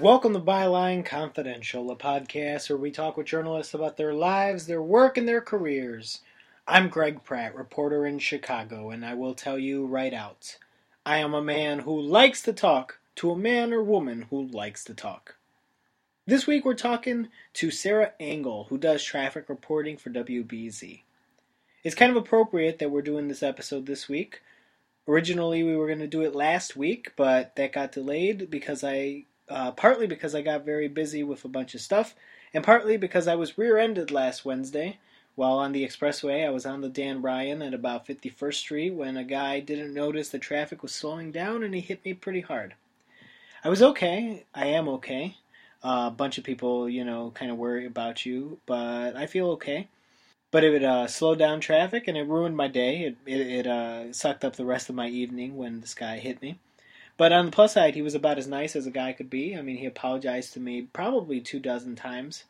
Welcome to Byline Confidential, a podcast where we talk with journalists about their lives, their work, and their careers. I'm Greg Pratt, reporter in Chicago, and I will tell you right out I am a man who likes to talk to a man or woman who likes to talk. This week we're talking to Sarah Engel, who does traffic reporting for WBEZ. It's kind of appropriate that we're doing this episode this week. Originally, we were going to do it last week, but that got delayed because I, uh, partly because I got very busy with a bunch of stuff, and partly because I was rear ended last Wednesday. While on the expressway, I was on the Dan Ryan at about 51st Street when a guy didn't notice the traffic was slowing down and he hit me pretty hard. I was okay. I am okay. Uh, a bunch of people, you know, kind of worry about you, but I feel okay. But it uh, slowed down traffic and it ruined my day. It, it, it uh, sucked up the rest of my evening when this guy hit me. But on the plus side, he was about as nice as a guy could be. I mean, he apologized to me probably two dozen times.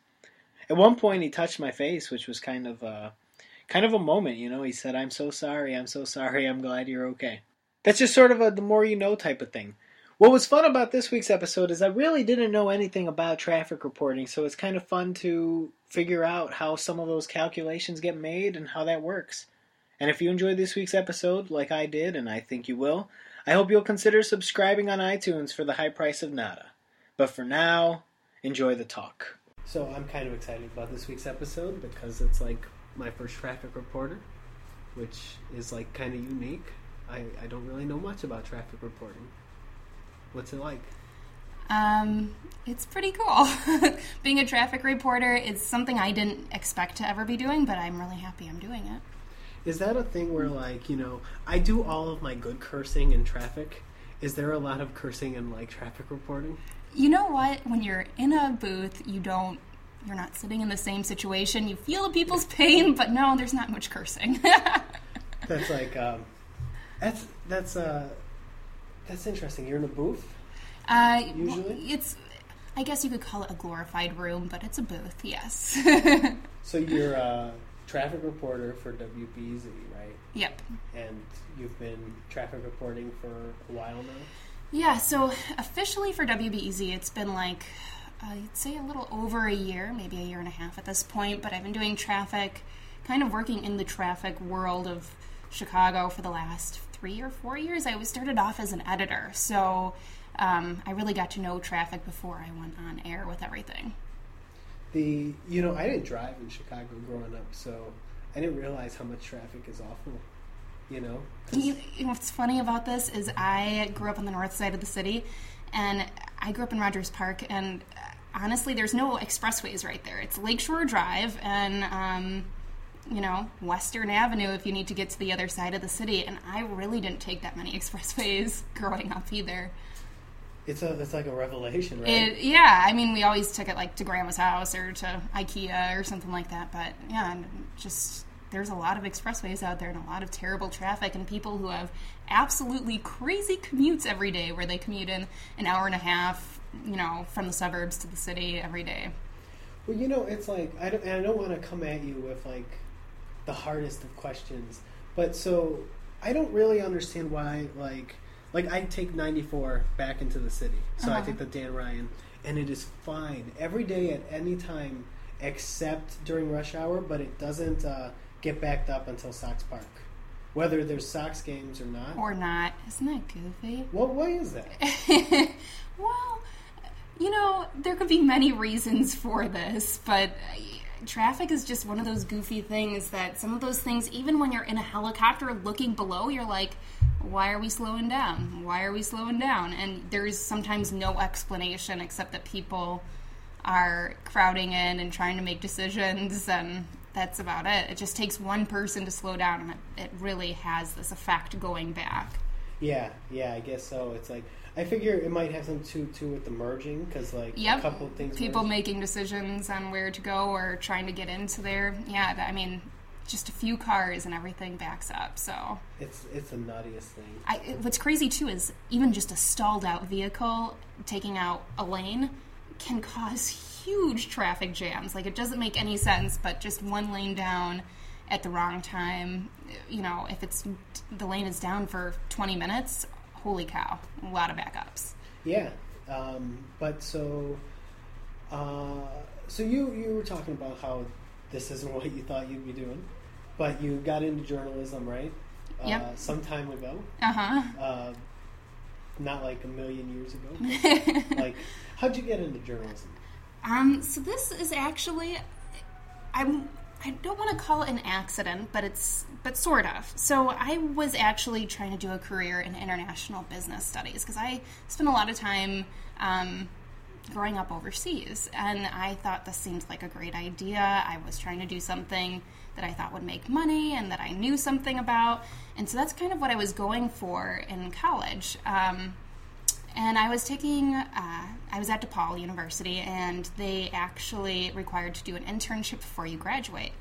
At one point, he touched my face, which was kind of a, kind of a moment. You know, he said, "I'm so sorry. I'm so sorry. I'm glad you're okay." That's just sort of a the more you know type of thing. What was fun about this week's episode is I really didn't know anything about traffic reporting, so it's kind of fun to figure out how some of those calculations get made and how that works. And if you enjoyed this week's episode, like I did, and I think you will, I hope you'll consider subscribing on iTunes for the high price of nada. But for now, enjoy the talk. So I'm kind of excited about this week's episode because it's like my first traffic reporter, which is like kind of unique. I, I don't really know much about traffic reporting. What's it like? Um, it's pretty cool. Being a traffic reporter is something I didn't expect to ever be doing, but I'm really happy I'm doing it. Is that a thing where, like, you know, I do all of my good cursing in traffic? Is there a lot of cursing in, like, traffic reporting? You know what? When you're in a booth, you don't, you're not sitting in the same situation. You feel people's pain, but no, there's not much cursing. that's like, um, that's, that's, uh, that's interesting. You're in a booth? Uh, Usually? It's, I guess you could call it a glorified room, but it's a booth, yes. so you're a traffic reporter for WBEZ, right? Yep. And you've been traffic reporting for a while now? Yeah, so officially for WBEZ, it's been like, I'd say a little over a year, maybe a year and a half at this point, but I've been doing traffic, kind of working in the traffic world of Chicago for the last three or four years. I was started off as an editor, so um, I really got to know traffic before I went on air with everything. The you know I didn't drive in Chicago growing up, so I didn't realize how much traffic is awful. You know, you, you know what's funny about this is I grew up on the north side of the city, and I grew up in Rogers Park, and honestly, there's no expressways right there. It's Lakeshore Drive, and um, you know, Western Avenue if you need to get to the other side of the city. And I really didn't take that many expressways growing up either. It's a it's like a revelation, right? It, yeah, I mean, we always took it like to grandma's house or to IKEA or something like that. But yeah, just there's a lot of expressways out there and a lot of terrible traffic and people who have absolutely crazy commutes every day, where they commute in an hour and a half, you know, from the suburbs to the city every day. Well, you know, it's like I don't, I don't want to come at you with like the hardest of questions. But so I don't really understand why like like I take 94 back into the city. So uh-huh. I take the Dan Ryan and it is fine every day at any time except during rush hour, but it doesn't uh, get backed up until Sox Park. Whether there's Sox games or not. Or not. Isn't that goofy? What why is that? well, you know, there could be many reasons for this, but traffic is just one of those goofy things that some of those things, even when you're in a helicopter looking below, you're like, why are we slowing down? Why are we slowing down? And there's sometimes no explanation except that people are crowding in and trying to make decisions, and that's about it. It just takes one person to slow down, and it, it really has this effect going back. Yeah, yeah, I guess so. It's like I figure it might have something to do with the merging because like yep. a couple things. People merge. making decisions on where to go or trying to get into there. Yeah, I mean, just a few cars and everything backs up. So it's it's the nuttiest thing. I, what's crazy too is even just a stalled out vehicle taking out a lane can cause huge traffic jams. Like it doesn't make any sense, but just one lane down at the wrong time. You know, if it's the lane is down for 20 minutes, holy cow, a lot of backups. Yeah. Um, but so, uh, so you you were talking about how this isn't what you thought you'd be doing, but you got into journalism, right? Yep. Uh, some time ago. Uh-huh. Uh, not like a million years ago. like, how'd you get into journalism? Um, so this is actually, I'm. I don't want to call it an accident, but it's but sort of. So I was actually trying to do a career in international business studies because I spent a lot of time um, growing up overseas, and I thought this seemed like a great idea. I was trying to do something that I thought would make money and that I knew something about, and so that's kind of what I was going for in college. Um, and I was taking, uh, I was at DePaul University, and they actually required to do an internship before you graduate.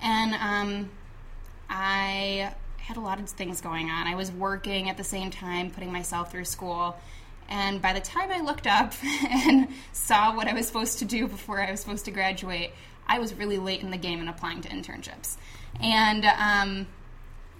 And um, I had a lot of things going on. I was working at the same time, putting myself through school. And by the time I looked up and saw what I was supposed to do before I was supposed to graduate, I was really late in the game in applying to internships. And um,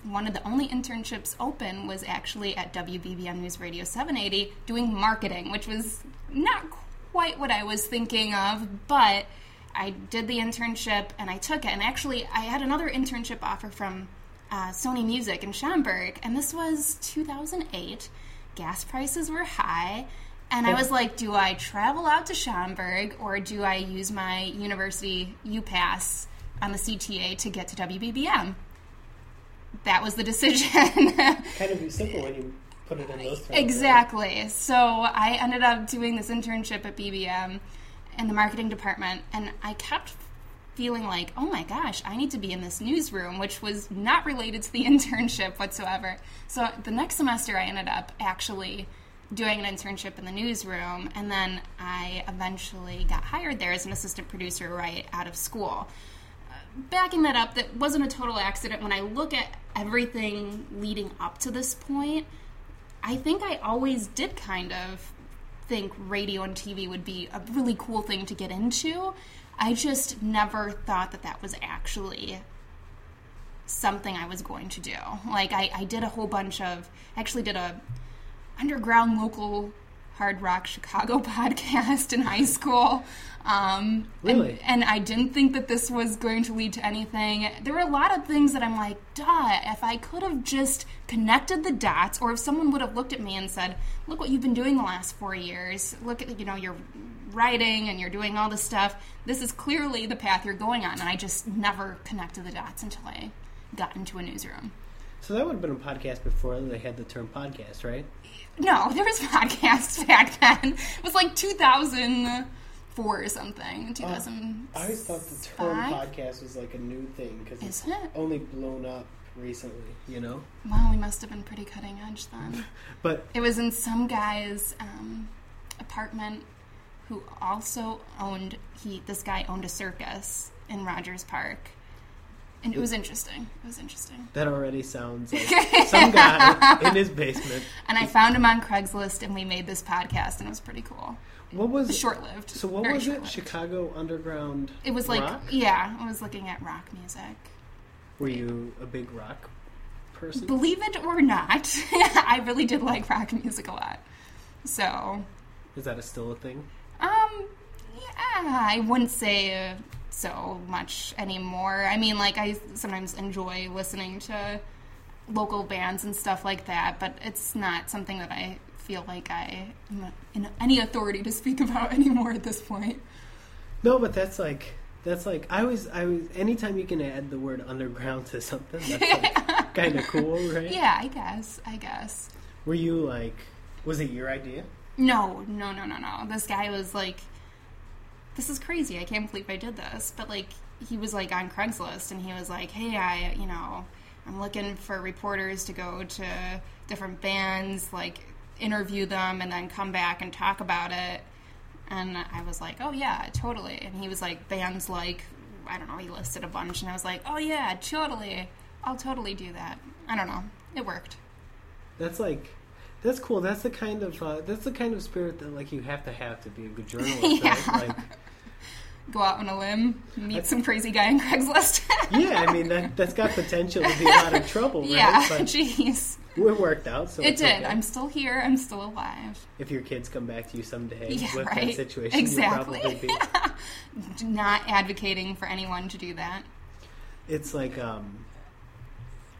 one of the only internships open was actually at WBBM News Radio 780 doing marketing, which was not quite what I was thinking of, but I did the internship and I took it. And actually, I had another internship offer from uh, Sony Music in Schaumburg, and this was 2008. Gas prices were high. And I was like, do I travel out to Schaumburg or do I use my university UPass on the CTA to get to WBBM? That was the decision. kind of simple when you put it in those terms. Exactly. So I ended up doing this internship at BBM in the marketing department, and I kept feeling like, oh my gosh, I need to be in this newsroom, which was not related to the internship whatsoever. So the next semester, I ended up actually doing an internship in the newsroom, and then I eventually got hired there as an assistant producer right out of school backing that up, that wasn't a total accident. When I look at everything leading up to this point, I think I always did kind of think radio and TV would be a really cool thing to get into. I just never thought that that was actually something I was going to do. Like I, I did a whole bunch of actually did a underground local hard rock Chicago podcast in high school. Um, really? And, and, I didn't think that this was going to lead to anything. There were a lot of things that I'm like, duh, if I could have just connected the dots, or if someone would have looked at me and said, look what you've been doing the last four years. Look at, you know, you're writing and you're doing all this stuff. This is clearly the path you're going on. And I just never connected the dots until I got into a newsroom. So that would have been a podcast before they had the term podcast, right? No, there was podcasts back then. It was like 2004 or something. 2000. Uh, I always thought the term podcast was like a new thing because it's it? only blown up recently. You know. Well, we must have been pretty cutting edge then. but it was in some guy's um, apartment who also owned he. This guy owned a circus in Rogers Park and it was interesting. It was interesting. That already sounds like some guy in his basement. And I found him on Craigslist, and we made this podcast, and it was pretty cool. What was short lived? So what was it? Chicago underground. It was like rock? yeah, I was looking at rock music. Were you a big rock person? Believe it or not, I really did like rock music a lot. So. Is that a still a thing? Um. Yeah, I wouldn't say so much anymore. I mean, like I sometimes enjoy listening to local bands and stuff like that, but it's not something that I feel like I am in any authority to speak about anymore at this point. No, but that's like that's like I was I was anytime you can add the word underground to something that's like kind of cool, right? Yeah, I guess. I guess. Were you like was it your idea? No, no, no, no, no. This guy was like this is crazy. I can't believe I did this. But like he was like on Craigslist and he was like, "Hey, I, you know, I'm looking for reporters to go to different bands, like interview them and then come back and talk about it." And I was like, "Oh yeah, totally." And he was like, "Bands like I don't know." He listed a bunch, and I was like, "Oh yeah, totally. I'll totally do that." I don't know. It worked. That's like that's cool. That's the kind of uh, that's the kind of spirit that like you have to have to be a good journalist. yeah. Right? Like go out on a limb, meet some crazy guy in Craigslist. yeah, I mean that that's got potential to be a lot of trouble, right? yeah, But jeez. it worked out, so It did. okay. I'm still here. I'm still alive. If your kids come back to you someday Yeah, with right. that situation, Exactly. you'll probably be. Not advocating for anyone to do that. It's like um,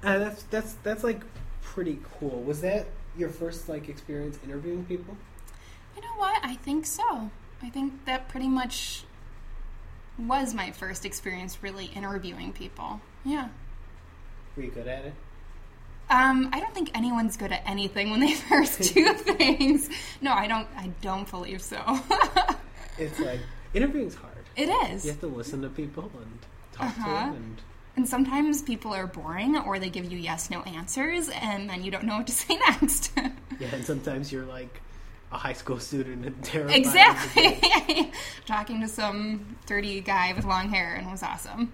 uh, that's that's that's like pretty cool. Was that your first like experience interviewing people? You know what? I think so. I think that pretty much was my first experience really interviewing people. Yeah. Were you good at it? Um, I don't think anyone's good at anything when they first do things. No, I don't. I don't believe so. It's like interviewing's hard. it is, You have to listen to people and talk to Uh-huh. them, and and sometimes people are boring, or they give you yes/no answers, and then you don't know what to say next. yeah, and sometimes you're like a high school student and terrified. exactly. Talking to some dirty guy with long hair, and it was awesome.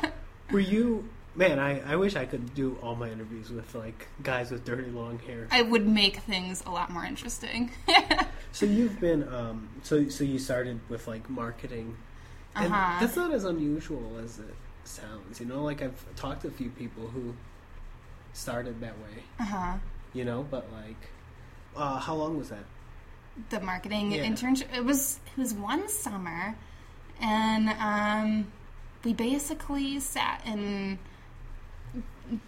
Were you man? I, I wish I could do all my interviews with like guys with dirty long hair. I would make things a lot more interesting. So you've been um so so you started with like marketing, and Uh-huh. that's not as unusual as it sounds. You know, like I've talked to a few people who started that way. uh huh. You know, but like, uh, how long was that? The marketing Yeah. internship. It was it was one summer, and um, we basically sat in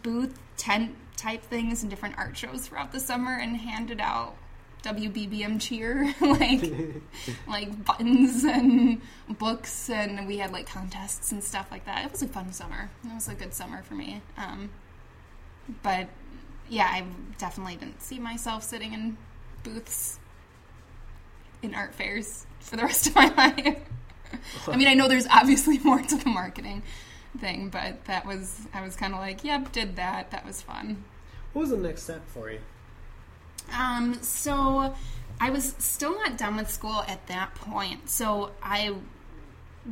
booth tent type things and different art shows throughout the summer and handed out WBBM cheer like like buttons and books and we had like contests and stuff like that. It was a fun summer. It was a good summer for me. Um, but yeah, I definitely didn't see myself sitting in booths in art fairs for the rest of my life. I mean, I know there's obviously more to the marketing thing, but that was I was kind of like, yep, did that. That was fun. What was the next step for you? Um, so I was still not done with school at that point. So I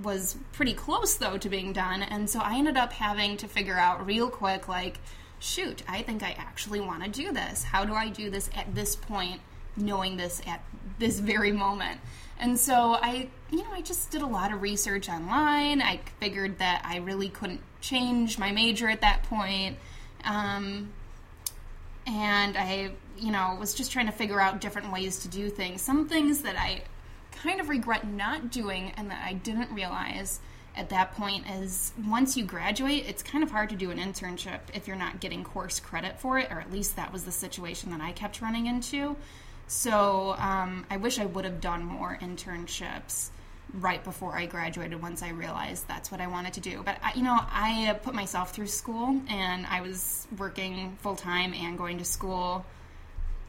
was pretty close though to being done, and so I ended up having to figure out real quick, like, shoot, I think I actually want to do this. How do I do this at this point, knowing this at this very moment? And so I, you know, I just did a lot of research online. I figured that I really couldn't change my major at that point. Um, and I, you know, was just trying to figure out different ways to do things. Some things that I kind of regret not doing and that I didn't realize at that point is once you graduate, it's kind of hard to do an internship if you're not getting course credit for it, or at least that was the situation that I kept running into. So um, I wish I would have done more internships right before I graduated once I realized that's what I wanted to do. But, I, you know, I uh, put myself through school and I was working full time and going to school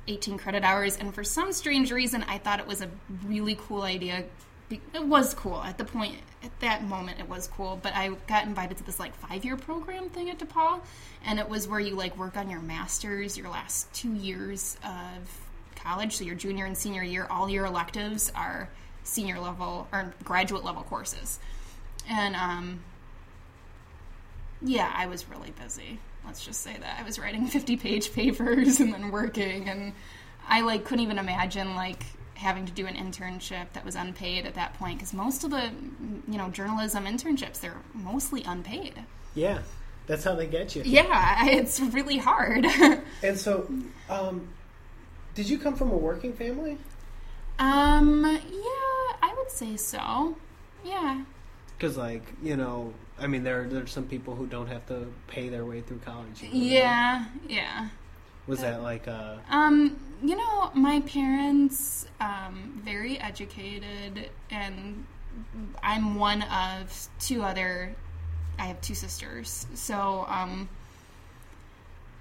18 credit hours. And for some strange reason, I thought it was a really cool idea. It was cool at the point, at that moment, it was cool. But I got invited to this like five year program thing at DePaul. And it was where you like work on your master's, your last two years of college. So your junior and senior year, all your electives are senior level or graduate level courses. And um, yeah, I was really busy. Let's just say that I was writing 50 page papers and then working and I like couldn't even imagine like having to do an internship that was unpaid at that point because most of the you know journalism internships they're mostly unpaid. Yeah, that's how they get you. Yeah, it's really hard. And so, um, did you come from a working family? um yeah, I would say so. Yeah. Because, like, you know, I mean, there there's some people who don't have to pay their way through college. you know? Yeah, yeah. Was that like a? Um, you know, my parents um very educated and I'm one of two other I have two sisters. So, um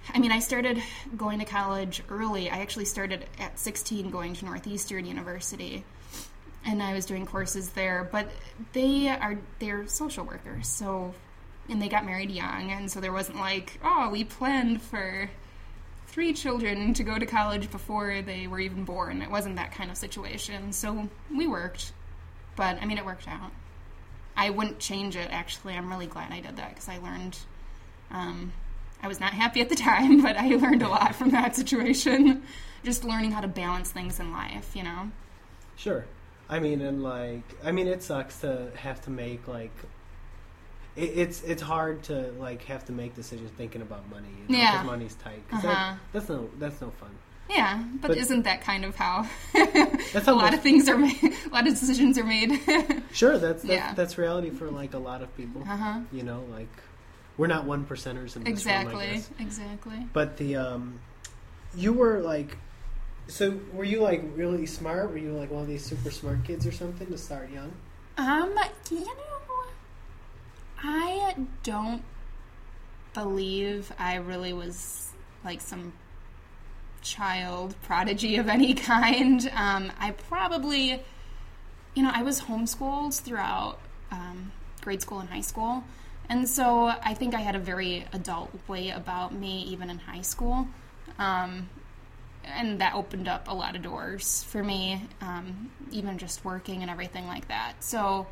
I mean, I started going to college early. I actually started at 16 going to Northeastern University. And I was doing courses there, but they are they're social workers. So, and they got married young, and so there wasn't like, oh, we planned for three children to go to college before they were even born. It wasn't that kind of situation. So we worked, but I mean, it worked out. I wouldn't change it, actually. I'm really glad I did that because I learned. Um, I was not happy at the time, but I learned a lot from that situation. Just learning how to balance things in life, you know? sure? I mean, and like, I mean, it sucks to have to make like. It, it's it's hard to like have to make decisions thinking about money. You know, Yeah. 'cause money's tight. 'Cause Uh-huh. that, that's no that's no fun. Yeah, but, But- isn't that kind of how That's a lot of things are made? A lot of decisions are made. Sure, that's that's, Yeah. that's reality for like a lot of people. uh huh. You know, like we're not one percenters in this room, Exactly. guess. Exactly. But the um, you were like, so were you like really smart? Were you like one of these super smart kids or something to start young? Um, you know, I don't believe I really was like some child prodigy of any kind. Um, I probably, you know, I was homeschooled throughout um, grade school and high school. And so I think I had a very adult way about me, even in high school. Um, and that opened up a lot of doors for me, um, even just working and everything like that. So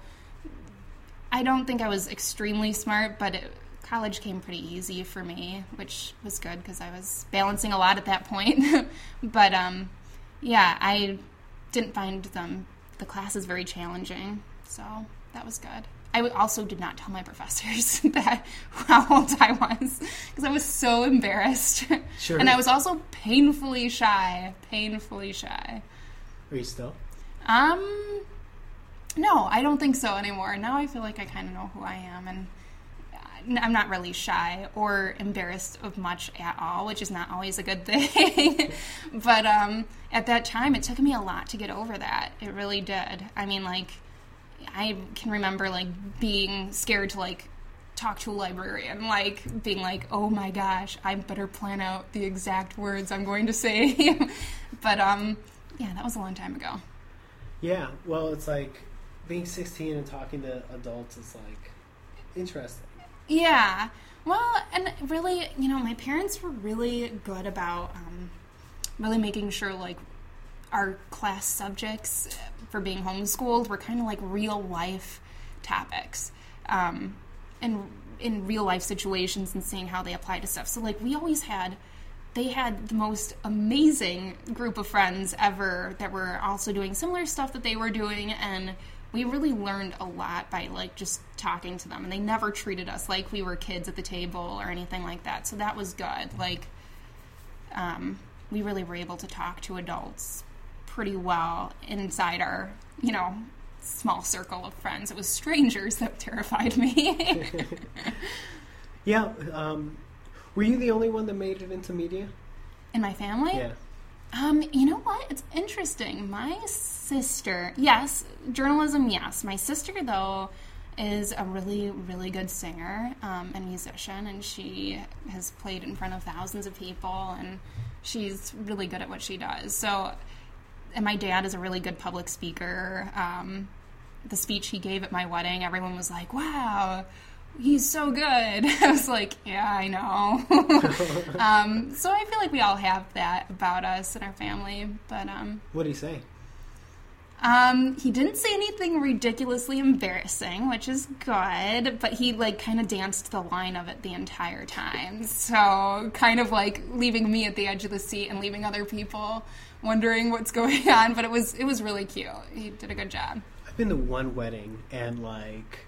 I don't think I was extremely smart, but it, college came pretty easy for me, which was good because I was balancing a lot at that point. but um, yeah, I didn't find them the classes very challenging, so that was good. I also did not tell my professors that how old I was because I was so embarrassed. Sure. And I was also painfully shy, painfully shy. Are you still? Um, no, I don't think so anymore. Now I feel like I kind of know who I am, and uh, I'm not really shy or embarrassed of much at all, which is not always a good thing. but um, at that time, it took me a lot to get over that. It really did. I mean, like, I can remember like being scared to like talk to a librarian, like being like, "Oh my gosh, I better plan out the exact words I'm going to say." but um, yeah, that was a long time ago. Yeah. Well, it's like being 16 and talking to adults is like interesting. Yeah. Well, and really, you know, my parents were really good about um, really making sure, like, our class subjects for being homeschooled were kind of like real life topics um, and in real life situations and seeing how they apply to stuff. So, like, we always had. They had the most amazing group of friends ever that were also doing similar stuff that they were doing, and we really learned a lot by like just talking to them and they never treated us like we were kids at the table or anything like that so that was good like um, we really were able to talk to adults pretty well inside our you know small circle of friends it was strangers that terrified me Yeah. Um, were you the only one that made it into media? in my family Yeah. Um, you know what? It's interesting. My sister, yes, journalism, yes. My sister, though, is a really, really good singer um, and musician, and she has played in front of thousands of people, and she's really good at what she does. So, and my dad is a really good public speaker. Um, the speech he gave at my wedding, everyone was like, wow. He's so good. I was like, yeah, I know. um, so I feel like we all have that about us and our family. But um, What did he say? um, he didn't say anything ridiculously embarrassing, which is good. But he like kind of danced the line of it the entire time. So kind of like leaving me at the edge of the seat and leaving other people wondering what's going on. But it was it was really cute. He did a good job. I've been to one wedding and like,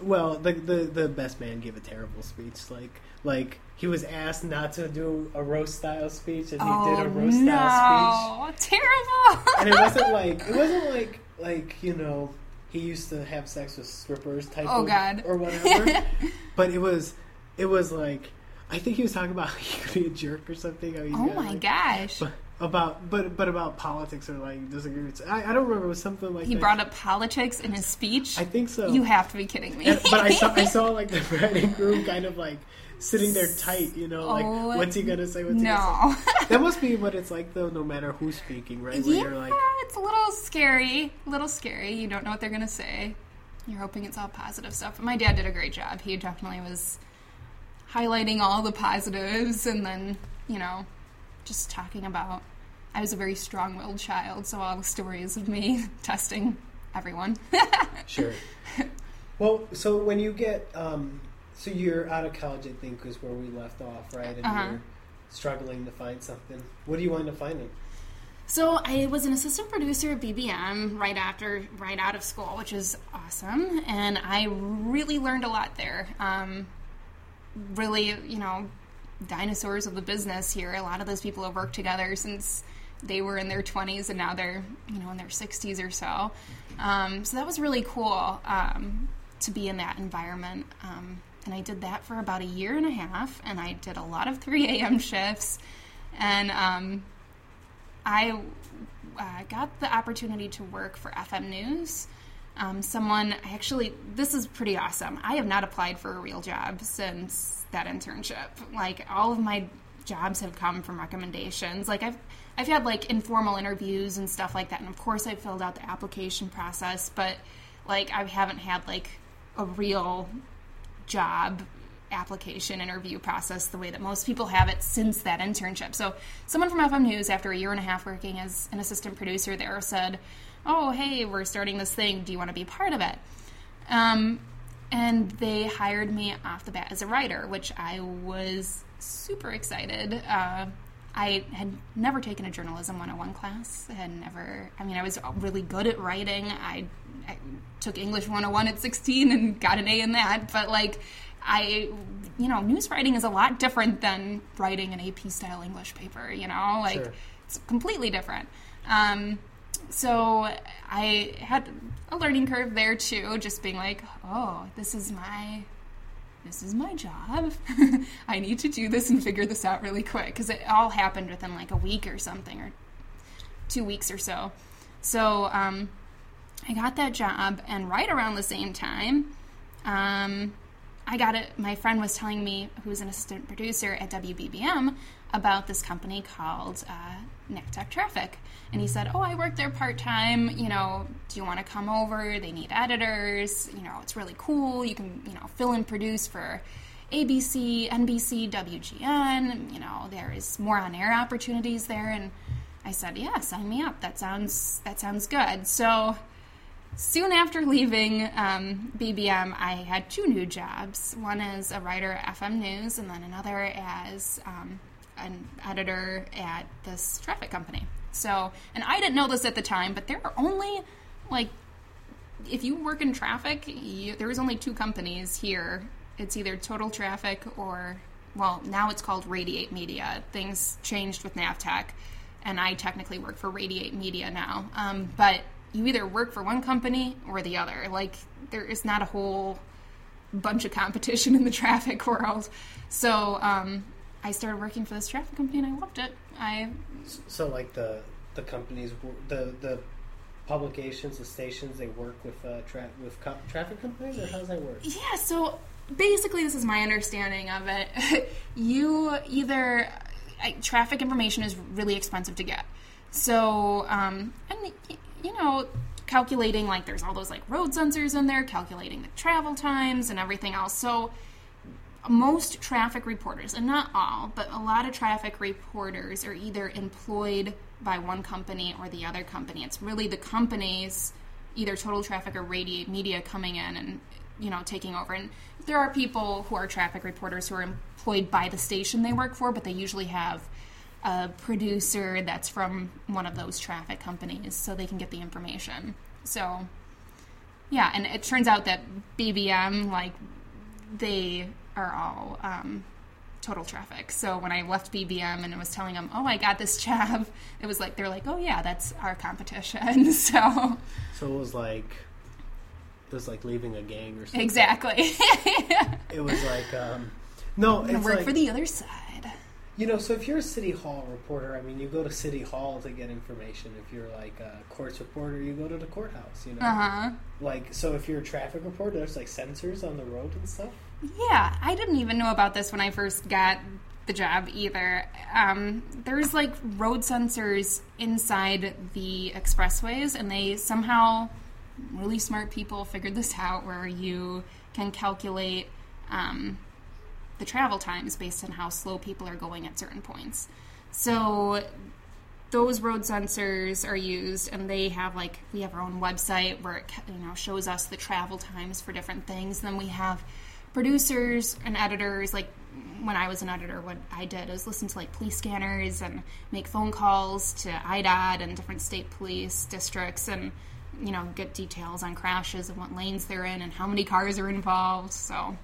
well, the the the best man gave a terrible speech. Like like he was asked not to do a roast style speech and he did a oh, roast style speech. no, terrible. And it wasn't like it wasn't like like you know he used to have sex with strippers type Oh, of God. or whatever. but it was it was like I think he was talking about how he could be a jerk or something. how he's oh got, my like, gosh. But about but but about politics or like disagreements. I, I don't remember. It was something like He that. brought up politics in his speech. I think so. You have to be kidding me. And- but I saw I saw like the bride and groom kind of like sitting there tight. You know, like Oh, what's he gonna say? What's he gonna say? no. That must be what it's like though. No matter who's speaking, right? Where yeah, you're like, it's a little scary. A little scary. You don't know what they're gonna say. You're hoping it's all positive stuff. But my dad did a great job. He definitely was highlighting all the positives and then, you know, just talking about I was a very strong willed child, so all the stories of me testing everyone. Sure. well, so when you get, um, so you're out of college, I think, is where we left off, right? And Uh-huh. you're struggling to find something. What do you wind up finding? So I was an assistant producer at BBM right after, right out of school, which is awesome, and I really learned a lot there. Um, really, you know, dinosaurs of the business here. A lot of those people have worked together since they were in their 20s and now they're, you know, in their 60s or so. Um, so that was really cool um, to be in that environment. Um, and I did that for about a year and a half, and I did a lot of 3 a.m. shifts. And um, I uh, got the opportunity to work for FM News. Um, someone actually, this is pretty awesome. I have not applied for a real job since that internship. Like all of my jobs have come from recommendations. Like I've I've had like informal interviews and stuff like that, and of course I filled out the application process, but like I haven't had like a real job application interview process the way that most people have it since that internship. So, someone from FM News, after a year and a half working as an assistant producer there, said, Oh, hey, we're starting this thing. Do you want to be part of it? Um, and they hired me off the bat as a writer, which I was super excited. Uh, I had never taken a journalism 101 class. I had never, I mean, I was really good at writing. I, I took English 101 at 16 and got an A in that, but like, I, you know, news writing is a lot different than writing an AP style English paper, you know, like Sure. it's completely different. Um, so I had a learning curve there too, just being like, oh, this is my. This is my job. I need to do this and figure this out really quick because it all happened within like a week or something, or two weeks or so. So um, I got that job, and right around the same time, um, I got it. My friend was telling me, who's an assistant producer at WBBM, about this company called uh, Tech Traffic. And he said, Oh, I work there part time. You know, do you want to come over? They need editors. You know, it's really cool. You can, you know, fill and produce for ABC, NBC, WGN. You know, there is more on air opportunities there. And I said, Yeah, sign me up. That sounds that sounds good. So soon after leaving um, BBM, I had two new jobs. One as a writer at FM News, and then another as um, an editor at this traffic company. So, and I didn't know this at the time, but there are only like, if you work in traffic, you, only two companies here. It's either Total Traffic or, well, now it's called Radiate Media. Things changed with Navteq, and I technically work for Radiate Media now. Um, but you either work for one company or the other. Like, there is not a whole bunch of competition in the traffic world. So, um, I started working for this traffic company and I loved it. I So like the the companies, the the publications, the stations, they work with uh, tra- with co- traffic companies, or how does that work? Yeah, so basically, this is my understanding of it. you either I, traffic information is really expensive to get, so um, and you know calculating like there's all those like road sensors in there, calculating the travel times and everything else. So most traffic reporters, and not all, but a lot of traffic reporters are either employed by one company or the other company. It's really the companies, either Total Traffic or Radiate Media, coming in and you know taking over. And there are people who are traffic reporters who are employed by the station they work for, but they usually have a producer that's from one of those traffic companies, so they can get the information. So yeah, and it turns out that BBM like they are all um, total traffic. So when I left BBM and I was telling them, "Oh, I got this job," it was like they're like, "Oh yeah, that's our competition." so So it was like it was like leaving a gang or something. exactly, It was like um, no, and it's work like for the other side. you know. So if you're a city hall reporter, I mean, you go to city hall to get information. If you're like a courts reporter, you go to the courthouse. You know, Uh huh. like so. If you're a traffic reporter, there's like sensors on the road and stuff. Yeah, I didn't even know about this when I first got the job either. Um, there's like road sensors inside the expressways, and they somehow, really smart people figured this out where you can calculate um, the travel times based on how slow people are going at certain points. So those road sensors are used and they have like we have our own website where it you know shows us the travel times for different things then we have producers and editors like when I was an editor, what I did is listen to like police scanners and make phone calls to IDOT and different state police districts and you know get details on crashes and what lanes they're in and how many cars are involved. So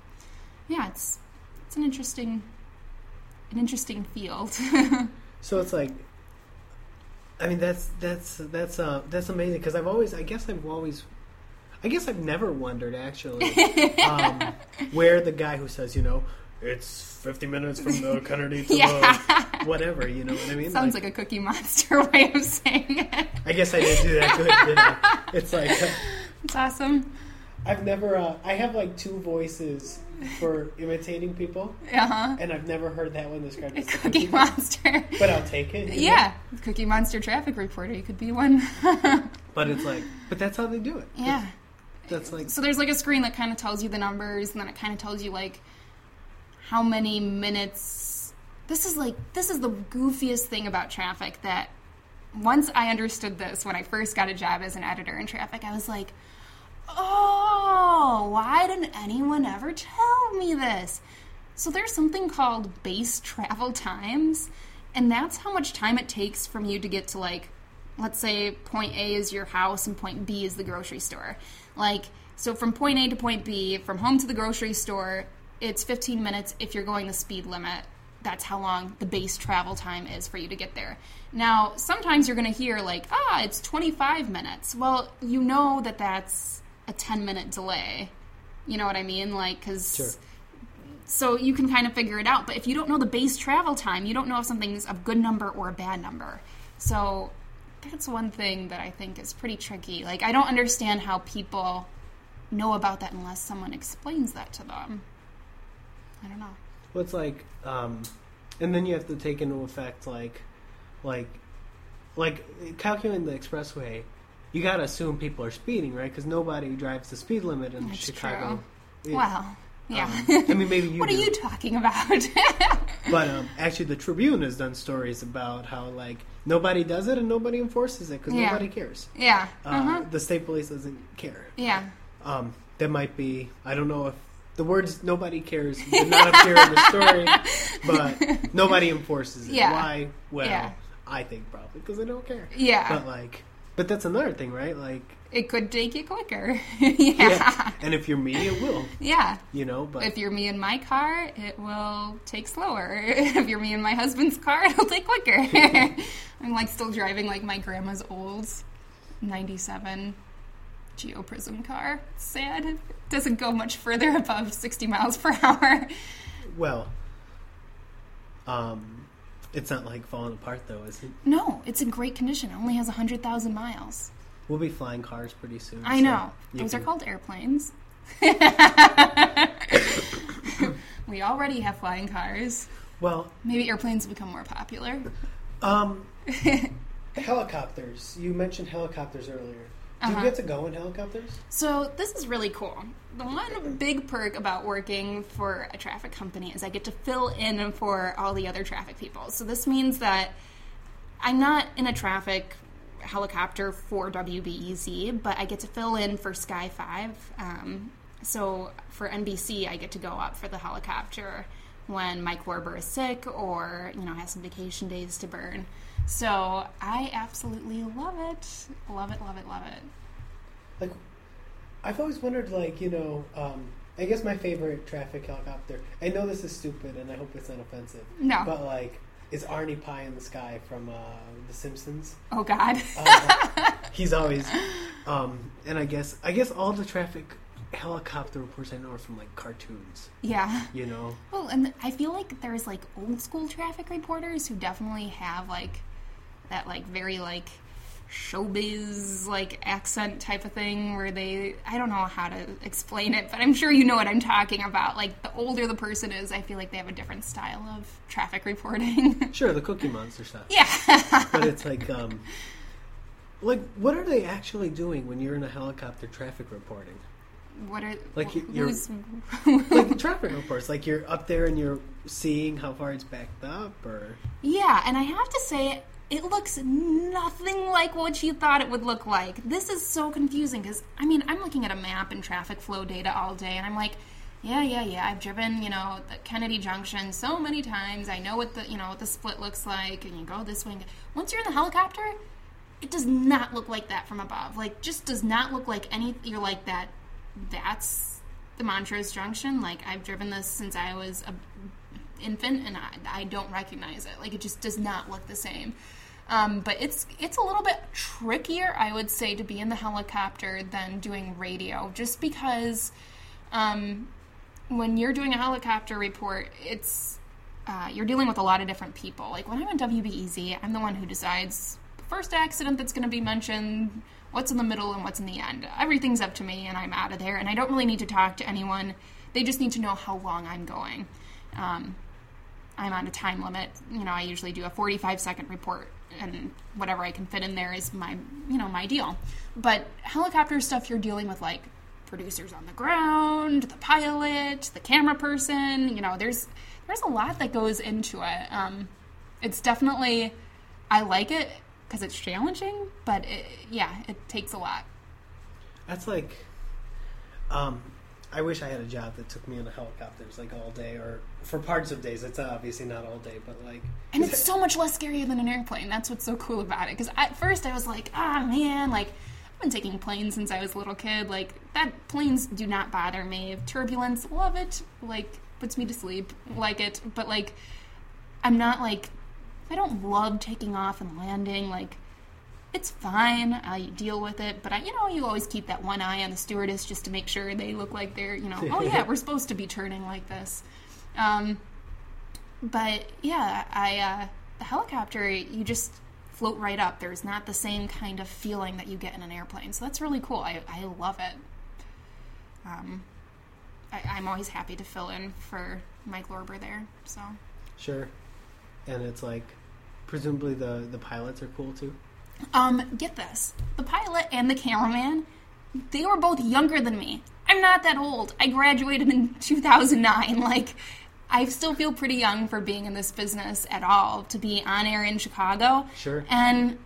yeah, it's it's an interesting an interesting field. so it's like I mean that's that's that's uh that's amazing because I've always I guess I've always I guess I've never wondered actually um, where the guy who says you know it's 50 minutes from the Kennedy to yeah. the whatever, you know what I mean? Sounds like, like, a Cookie Monster way of saying it. I guess I didn't do that good. It's like. Uh, it's awesome. I've never, uh, I have like two voices for imitating people. Uh-huh. And I've never heard that one described as Cookie, cookie Monster. But I'll take it. Yeah. Know? Cookie Monster traffic reporter. You could be one. but it's like, but that's how they do it. Yeah. That's, like. So there's like a screen that kind of tells you the numbers, and then it kind of tells you like how many minutes. This is like this is the goofiest thing about traffic that once I understood this when I first got a job as an editor in traffic, I was like, "Oh, why didn't anyone ever tell me this?" So there's something called base travel times, and that's how much time it takes from you to get to like let's say point A is your house and point B is the grocery store. Like so from point A to point B, from home to the grocery store, it's 15 minutes if you're going the speed limit. That's how long the base travel time is for you to get there. Now, sometimes you're going to hear, like, ah, it's 25 minutes. Well, you know that that's a 10 minute delay. You know what I mean? Like, because. Sure. So you can kind of figure it out. But if you don't know the base travel time, you don't know if something's a good number or a bad number. So that's one thing that I think is pretty tricky. Like, I don't understand how people know about that unless someone explains that to them. I don't know. Well, it's like, um, and then you have to take into effect like, like, like calculating the expressway. You got to assume people are speeding, right? Because nobody drives the speed limit in That's Chicago. True. It, wow. Yeah. Um, I mean, maybe you. what do. are you talking about? but um, actually, the Tribune has done stories about how like nobody does it and nobody enforces it because yeah. nobody cares. Yeah. Uh, uh-huh. The state police doesn't care. Yeah. Um, that might be. I don't know if the words "nobody cares" did not appear in the story, but nobody enforces it. Yeah. Why? Well, yeah. I think probably because they don't care. Yeah. But like, but that's another thing, right? Like, it could take you quicker. yeah. yeah. And if you're me, it will. Yeah. You know, but if you're me in my car, it will take slower. if you're me in my husband's car, it'll take quicker. I'm like still driving like my grandma's old 97 Geo Prizm car. It's sad. It doesn't go much further above 60 miles per hour. Well, um, it's not like falling apart though, is it? No, it's in great condition. It only has 100,000 miles. We'll be flying cars pretty soon. I so know. Those can... are called airplanes. we already have flying cars. Well, maybe airplanes become more popular. Um, helicopters. You mentioned helicopters earlier. Do uh-huh. you get to go in helicopters? So this is really cool. The one big perk about working for a traffic company is I get to fill in for all the other traffic people. So this means that I'm not in a traffic helicopter for WBEZ, but I get to fill in for Sky Five. Um, so for NBC, I get to go up for the helicopter when Mike Warber is sick or you know has some vacation days to burn. So I absolutely love it. Love it, love it, love it. Like, I've always wondered, like, you know, um, I guess my favorite traffic helicopter, I know this is stupid and I hope it's not offensive. No. But, like, is Arnie Pye in the Sky from uh, The Simpsons. Oh, God. uh, he's always, um, and I guess, I guess all the traffic helicopter reports I know are from like cartoons. Yeah. You know? Well, and I feel like there's like old school traffic reporters who definitely have like that like very like showbiz like accent type of thing where they I don't know how to explain it, but I'm sure you know what I'm talking about. Like the older the person is, I feel like they have a different style of traffic reporting. sure, the Cookie Monster stuff. Yeah. but it's like um like what are they actually doing when you're in a helicopter traffic reporting? What are like you're like traffic reports? Like you're up there and you're seeing how far it's backed up, or yeah. And I have to say, it looks nothing like what you thought it would look like. This is so confusing because, I mean, I'm looking at a map and traffic flow data all day, and I'm like, Yeah, yeah, yeah. I've driven, you know, the Kennedy Junction so many times. I know what the, you know, what the split looks like, and you go this way. Once you're in the helicopter, it does not look like that from above. Like, just does not look like any. You're like that. That's the Montrose Junction. Like, I've driven this since I was a infant, and I, I don't recognize it. Like, it just does not look the same. Um, but it's it's a little bit trickier, I would say, to be in the helicopter than doing radio, just because um, when you're doing a helicopter report, it's uh, you're dealing with a lot of different people. Like when I'm on WBEZ, I'm the one who decides the first accident that's going to be mentioned, what's in the middle, and what's in the end. Everything's up to me, and I'm out of there. And I don't really need to talk to anyone. They just need to know how long I'm going. Um, I'm on a time limit. You know, I usually do a 45 second report, and whatever I can fit in there is my, you know, my deal. But helicopter stuff, you're dealing with like producers on the ground, the pilot, the camera person. You know, there's there's a lot that goes into it. Um, it's definitely I like it because it's challenging, but it, yeah, it takes a lot. That's like, um, I wish I had a job that took me in a helicopters like all day, or for parts of days. It's obviously not all day, but like, and it's so much less scary than an airplane. That's what's so cool about it. Because at first I was like, ah, oh, man, like I've been taking planes since I was a little kid. Like that planes do not bother me. Turbulence, love it. Like puts me to sleep. Like it. But like I'm not like I don't love taking off and landing. Like it's fine. I deal with it. But I, you know, you always keep that one eye on the stewardess just to make sure they look like they're, you know, oh yeah, we're supposed to be turning like this. Um, but yeah, I uh, the helicopter. You just float right up. There's not the same kind of feeling that you get in an airplane. So that's really cool. I, I love it. Um, I, am always happy to fill in for Mike Lorber there. So sure, and it's like presumably the the pilots are cool too. Um, get this: the pilot and the cameraman, they were both younger than me. I'm not that old. I graduated in 2009. Like I still feel pretty young for being in this business at all to be on air in Chicago. Sure. And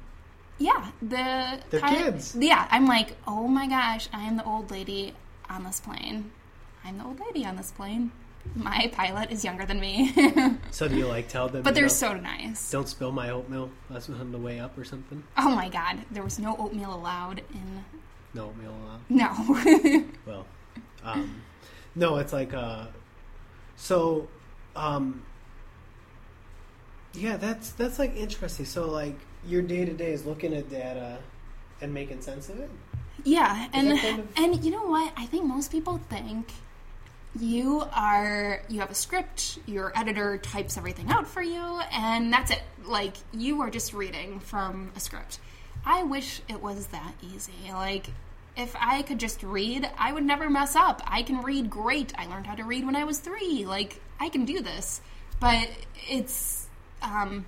yeah, the They're kids. Yeah, I'm like, oh my gosh, I am the old lady on this plane. I'm the old lady on this plane. My pilot is younger than me. so do you like tell them? But they're know, so nice. Don't spill my oatmeal. On the way up or something. Oh my god, there was no oatmeal allowed in. No oatmeal allowed. No. well, um, no, it's like uh, so, um, yeah, that's that's like interesting. So, like, your day to day is looking at data and making sense of it. Yeah, and kind of... and you know what? I think most people think you are you have a script, your editor types everything out for you, and that's it. Like you are just reading from a script. I wish it was that easy. Like if I could just read, I would never mess up. I can read great. I learned how to read when I was three. Like, I can do this. But it's um,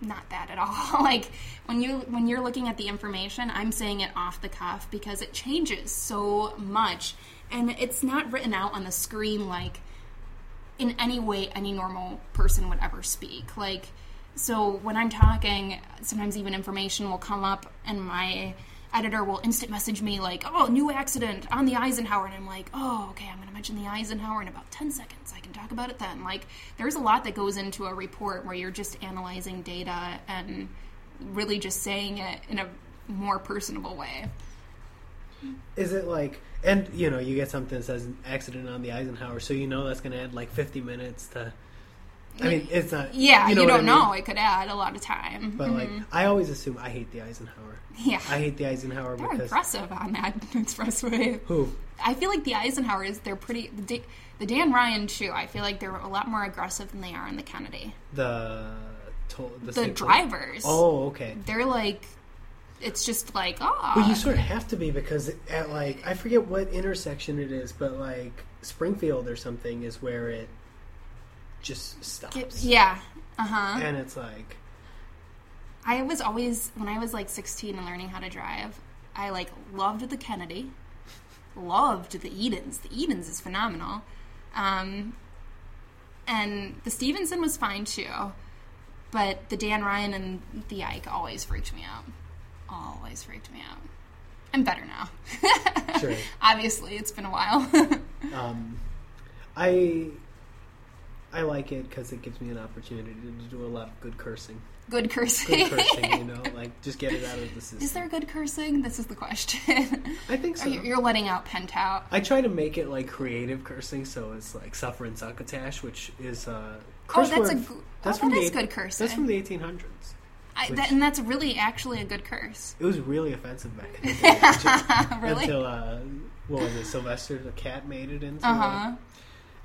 not that at all. like when you when you're looking at the information, I'm saying it off the cuff because it changes so much, and it's not written out on the screen like in any way any normal person would ever speak. Like, so when I'm talking, sometimes even information will come up, and my editor will instant message me like, "Oh, new accident on the Eisenhower," and I'm like, "Oh, okay, I'm going to mention the Eisenhower in about 10 seconds. I can talk about it then." Like, there's a lot that goes into a report where you're just analyzing data and really just saying it in a more personable way. Is it like, and you know, you get something that says accident on the Eisenhower, so you know that's going to add like 50 minutes to I mean, it's not. Yeah, you, know you don't I mean? know. It could add a lot of time. But mm-hmm. like, I always assume I hate the Eisenhower. Yeah, I hate the Eisenhower they're because impressive on that expressway. Who? I feel like the Eisenhowers. They're pretty. The, the Dan Ryan too. I feel like they're a lot more aggressive than they are in the Kennedy. The to, the, the drivers. Oh, okay. They're like. It's just like oh. Well, you sort of have to be because at like I forget what intersection it is, but like Springfield or something is where it just stops. Yeah. Uh huh. And it's like. I was always when I was like 16 and learning how to drive, I like loved the Kennedy, loved the Edens. The Edens is phenomenal, um, and the Stevenson was fine too, but the Dan Ryan and the Ike always freaked me out. Always freaked me out. I'm better now. sure. Obviously, it's been a while. um, I I like it because it gives me an opportunity to do a lot of good cursing. Good cursing. Good cursing, you know, like just get it out of the system. Is there good cursing? This is the question. I think so. You- You're letting out pent out. I try to make it like creative cursing, so it's like suffer and succotash, which is uh, Oh, that's a word- g- that's oh, from that the is good cursing. That's from the 1800s. I, that, and that's really actually a good curse. It was really offensive back in the day. until- really? Until uh, what was it? Sylvester the cat made it into. Uh uh, huh.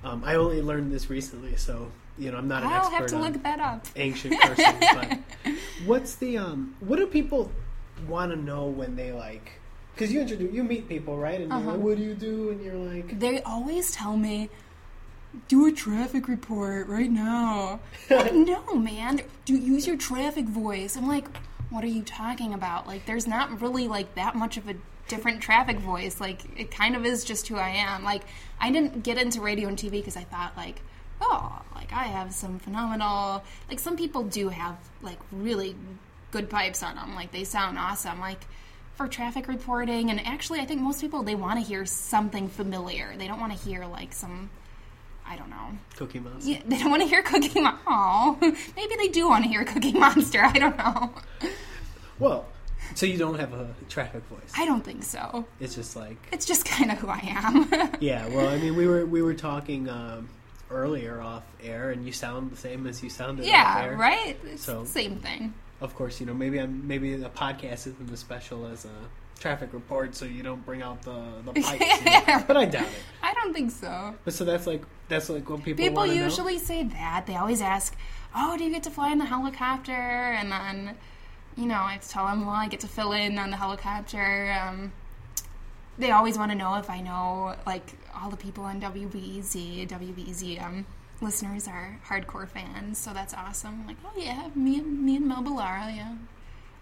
Um, I only learned this recently, so you know I'm not an I'll expert have to on look that up. ancient cursing. but what's the um? What do people want to know when they like? Because you introduce, you meet people, right? And Uh-huh. like, what do you do? And you're like, They always tell me, do a traffic report right now. Like, no, man. Do use your traffic voice. I'm like, what are you talking about? Like, there's not really like that much of a different traffic voice. Like, it kind of is just who I am. Like, I didn't get into radio and TV because I thought like, oh, like I have some phenomenal. Like, some people do have like really good pipes on them. Like, they sound awesome. Like for traffic reporting and actually i think most people they want to hear something familiar they don't want to hear like some i don't know. Cookie Monster. yeah, they don't want to hear cookie monster oh maybe they do want to hear cookie monster i don't know. Well, so you don't have a traffic voice. i don't think so. It's just like, it's just kind of who i am. Yeah. Well, I mean, we were we were talking um, earlier off air, and you sound the same as you sounded yeah right? It's So- same thing. Of course, you know maybe I'm maybe the podcast isn't as special as a traffic report, so you don't bring out the the pipes. But I doubt it. i don't think so. But so that's like that's like what people people wanna know? usually say that. They always ask oh do you get to fly in the helicopter? And then you know i have to tell them well i get to fill in on the helicopter. Um, they always want to know if i know like all the people on wbez wbez um, listeners are hardcore fans so that's awesome. Like oh yeah me and me and Melba Lara, yeah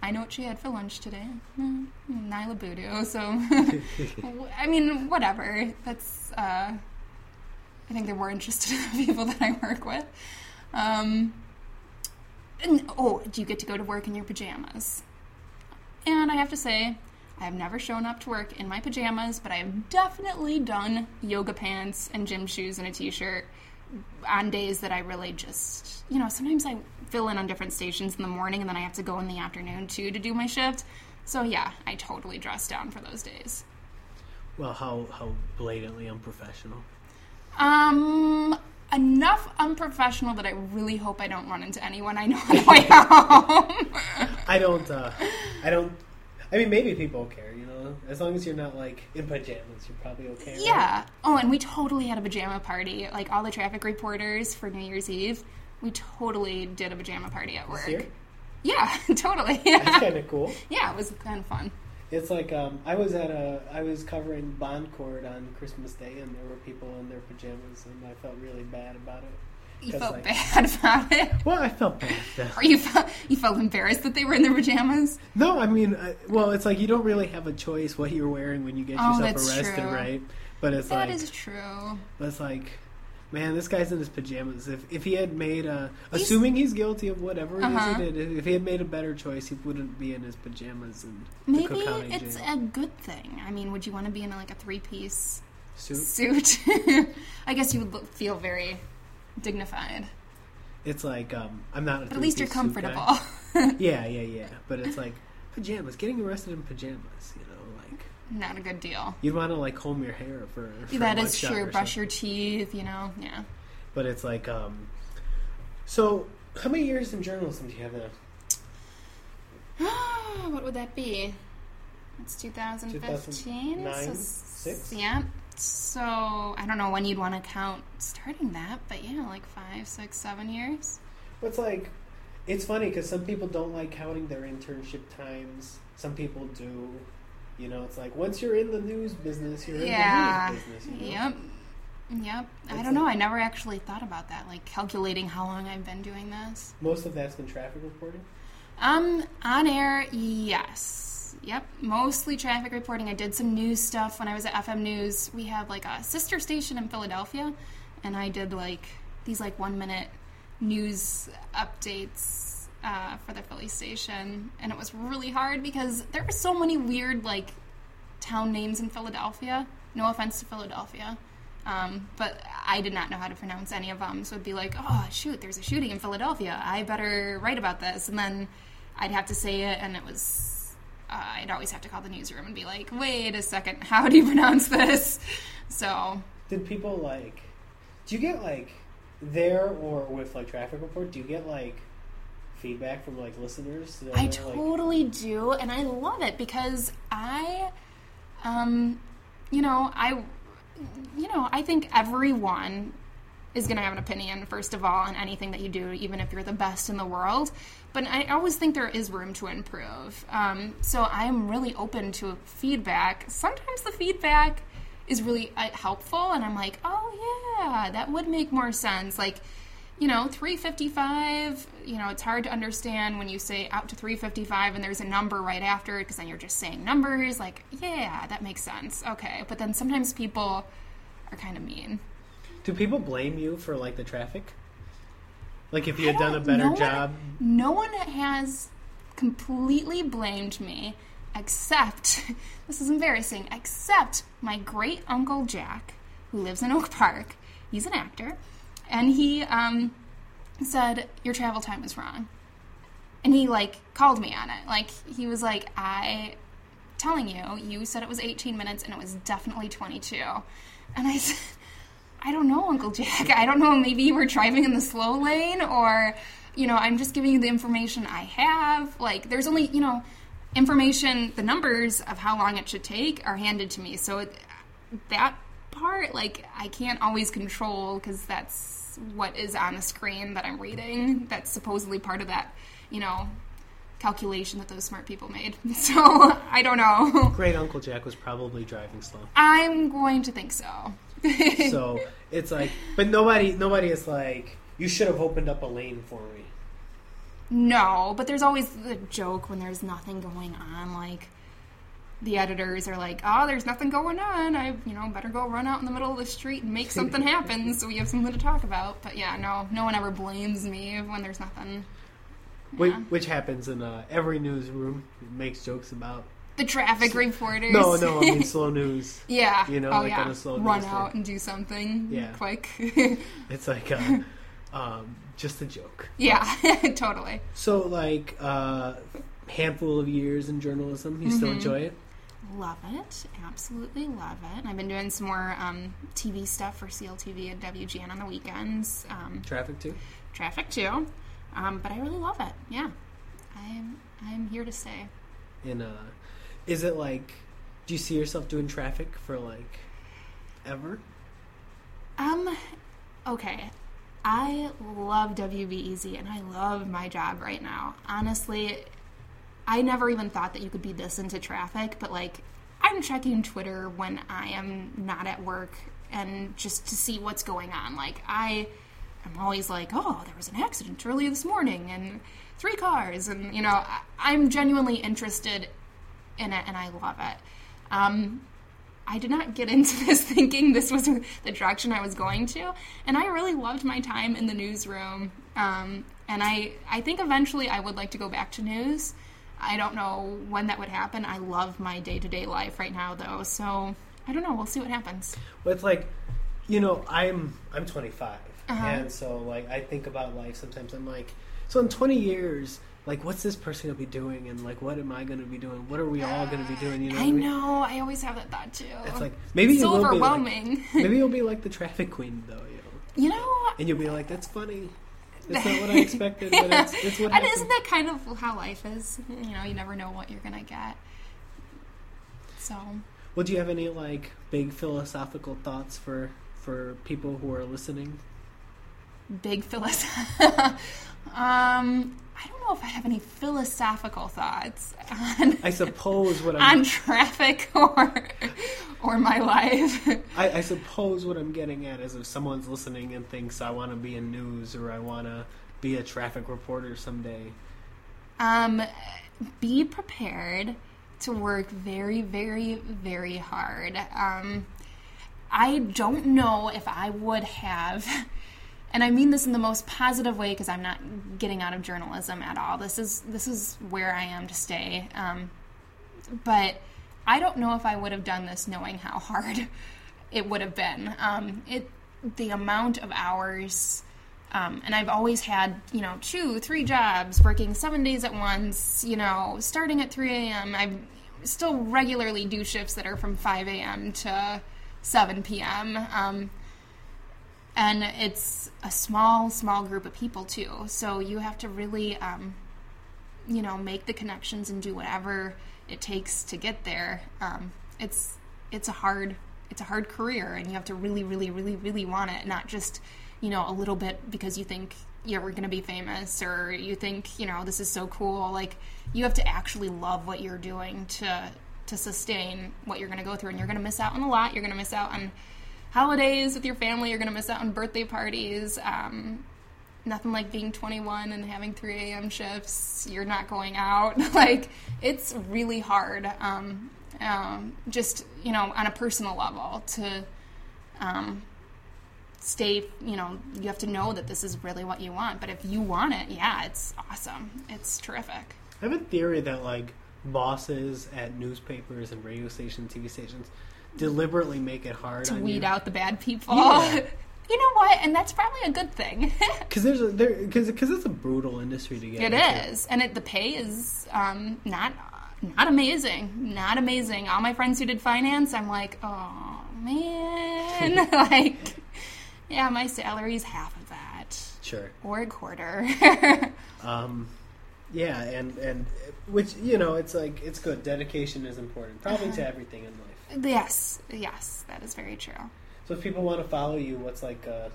I know what she had for lunch today. Mm, Niala Boodhoo. So, I mean, whatever. That's uh, I think they're more interested in the people that I work with. Um, and, oh, do you get to go to work in your pajamas? And I have to say, I have never shown up to work in my pajamas, but I have definitely done yoga pants and gym shoes and a t shirt on days that I really just, you know, sometimes I fill in on different stations in the morning and then I have to go in the afternoon too to do my shift. So yeah, I totally dress down for those days. Well, how how blatantly unprofessional. Um, enough unprofessional that I really hope I don't run into anyone I know on the way home. I don't. uh I don't. I mean, maybe people care. You know, as long as you're not like in pajamas, you're probably okay. right? yeah. Oh, and we totally had a pajama party. Like all the traffic reporters for New Year's Eve, we totally did a pajama party at work. This year? Yeah, totally. That's kind of cool. yeah, it was kind of fun. It's like um, I was at a I was covering Bond Court on Christmas Day, and there were people in their pajamas, and I felt really bad about it. You felt like- bad about it. Well, I felt bad. Or you felt you felt embarrassed that they were in their pajamas? No, I mean, I, well, it's like you don't really have a choice what you're wearing when you get Oh, yourself arrested, true. right? But it's That like is true. it's like, man, this guy's in his pajamas. If if he had made a, He's- assuming he's guilty of whatever Uh-huh. he did, if he had made a better choice, he wouldn't be in his pajamas and Maybe it's jail. a good thing. I mean, would you want to be in like a three piece suit. suit? I guess you would look, feel very dignified. It's like um, I'm not. At least you're three-piece suit guy. comfortable. Yeah, yeah, yeah. But it's like pajamas. Getting arrested in pajamas. You know, Not a good deal. you'd want to like comb your hair for. for that is true. Brush something. your teeth, you know. Yeah. But it's like um. So, how many years in journalism do you have now? what would that be? It's 2015. so, Six? Yeah. So I don't know when you'd want to count starting that, but yeah, like five, six, seven years. It's like, it's funny because some people don't like counting their internship times. Some people do. You know, it's like once you're in the news business, you're yeah. in the news business. You know? Yep. Yep. I don't know. like- I never actually thought about that, like calculating how long I've been doing this. Most of that's been traffic reporting. Um, on air, yes. Yep, mostly traffic reporting. I did some news stuff when I was at FM News. We have like a sister station in Philadelphia, and I did like these like one minute news updates uh, for the Philly station, and it was really hard because there were so many weird like town names in Philadelphia. No offense to Philadelphia. Um, but I did not know how to pronounce any of them, so it'd be like, oh shoot, there's a shooting in Philadelphia. I better write about this, and then I'd have to say it, and it was uh, I'd always have to call the newsroom and be like, wait a second, how do you pronounce this? So Did people like? Do you get like there or with like traffic report? Do you get like feedback from like listeners? that I are, like- totally do, and I love it because I, um, you know, I, you know, I think everyone is going to have an opinion first of all on anything that you do, even if you're the best in the world. But I always think there is room to improve. Um, so I'm really open to feedback. Sometimes the feedback is really uh, helpful, and I'm like, oh yeah, that would make more sense. Like you know, 355, you know, it's hard to understand when you say out to 355 and there's a number right after it because then you're just saying numbers. Like, yeah, that makes sense. Okay. But then sometimes people are kind of mean. Do people blame you for like the traffic? Like if you had done a better no one- job? no one has completely blamed me except, this is embarrassing, except my great uncle Jack, who lives in Oak Park. He's an actor. And he um, said, Your travel time is wrong. And he, like, called me on it. Like, he was like, I, telling you, you said it was 18 minutes and it was definitely 22. And I said, I don't know, Uncle Jack. I don't know. Maybe you were driving in the slow lane, or, you know, I'm just giving you the information I have. Like, there's only, you know, information, the numbers of how long it should take are handed to me. So it, that part, like, I can't always control because that's what is on the screen that I'm reading. That's supposedly part of that, you know, calculation that those smart people made. So I don't know. Great Uncle Jack was probably driving slow. I'm going to think so. So it's like, but nobody, nobody is like, you should have opened up a lane for me. No, but there's always the joke when there's nothing going on. Like the editors are like, "Oh, there's nothing going on. I, you know, better go run out in the middle of the street and make something happen, so we have something to talk about." But yeah, no, no one ever blames me when there's nothing. Which, Yeah. which happens in uh, every newsroom. Makes jokes about. The traffic reporters. No, no, I mean slow news. yeah. you know, oh like yeah. on a slow run out day. and do something. Yeah. Quick. It's like uh, um, just a joke. yeah. totally. So like uh, handful of years in journalism, you still Mhm. enjoy it? Love it. Absolutely love it. I've been doing some more um, TV stuff for CLTV and WGN on the weekends. Um, Traffic too. traffic too. Um, but I really love it. Yeah. I'm I'm here to stay. And uh, is it like, do you see yourself doing traffic for like ever? Um okay. I love WBEZ and I love my job right now. Honestly, I never even thought that you could be this into traffic, but like I'm checking Twitter when I am not at work and just to see what's going on. Like I am always like, "Oh, there was an accident earlier this morning and three cars." And you know, I, I'm genuinely interested in it and I love it. Um I did not get into this thinking this was the direction I was going to, and I really loved my time in the newsroom. Um, and I, I think eventually I would like to go back to news. I don't know when that would happen. I love my day to day life right now, though, so I don't know. We'll see what happens. Well, it's like, you know, I'm I'm 25, Uh-huh. and so like I think about life sometimes. I'm like, so in 20 years, like, what's this person gonna be doing, and like, what am I gonna be doing? What are we all gonna be doing? You know, I know. I always have that thought too. It's like maybe It's be like, overwhelming. maybe you'll be like the traffic queen though, you know, you know, and you'll be like, that's funny. That's not what I expected, but it's, it's what and happened. isn't that kind of how life is? You know, you never know what you're gonna get. So. Well, do you have any like big philosophical thoughts for for people who are listening? big philosoph. um, I don't know if I have any philosophical thoughts on I suppose what I'm on traffic or or my life. I, I suppose what I'm getting at is if someone's listening and thinks I want to be in news or I want to be a traffic reporter someday. um, be prepared to work very, very, very hard. Um, I don't know if I would have, and I mean this in the most positive way because I'm not getting out of journalism at all. This is this is where I am to stay. Um, but I don't know if I would have done this knowing how hard it would have been. Um, it the amount of hours. Um, and I've always had, you know, two, three jobs, working seven days at once, you know, starting at 3 a.m. I still regularly do shifts that are from 5 a.m. to 7 p.m. And it's a small, small group of people too. So you have to really, um, you know, make the connections and do whatever it takes to get there. Um, it's it's a hard it's a hard career, and you have to really, really, really, really want it, not just you know a little bit because you think you're going to be famous or you think you know this is so cool. Like you have to actually love what you're doing to to sustain what you're going to go through, and you're going to miss out on a lot. You're going to miss out on holidays with your family. You're going to miss out on birthday parties. Um, nothing like being 21 and having 3 a.m. shifts. You're not going out. like, it's really hard. Um, um, just, you know, on a personal level to um, stay, you know, you have to know that this is really what you want. But if you want it, yeah, it's awesome. It's terrific. I have a theory that, like, bosses at newspapers and radio stations, TV stations, deliberately make it hard to weed you. out the bad people. Yeah. you know what? And that's probably a good thing. Because there's a, there because because it's a brutal industry to get. It into. is, and it, the pay is um, not not amazing. Not amazing. All my friends who did finance, I'm like, oh man, like, yeah, my salary's half of that, Sure. or a quarter. Um, yeah, and and which you know, it's like it's good. Dedication is important, probably Uh-huh. to everything in life. Yes, yes, that is very true. So if people want to follow you, what's like uh,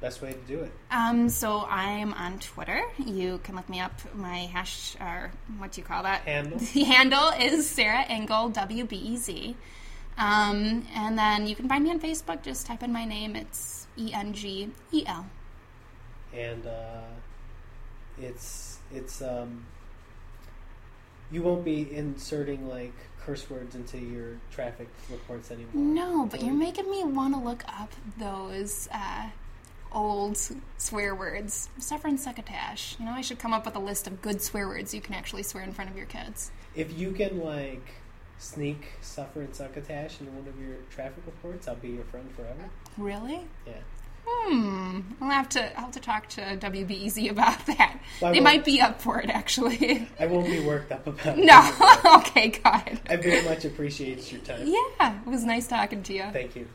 best way to do it? Um, so I'm on Twitter. You can look me up. My hash, or what do you call that? Handle? The handle is Sarah Engel W B E Z. Um, and then you can find me on Facebook. Just type in my name. It's E N G E L. And uh, it's it's um, you won't be inserting like curse words into your traffic reports anymore. No, but you're making me want to look up those uh, old swear words. Suffer and succotash. You know, I should come up with a list of good swear words you can actually swear in front of your kids. If you can like sneak suffer and succotash into one of your traffic reports, I'll be your friend forever. Really? Yeah. Hmm. I'll have to. I'll have to talk to WBEZ about that. They might be up for it, actually. I won't be worked up about it. no. okay. God. I very much appreciate your time. Yeah. It was nice talking to you. Thank you.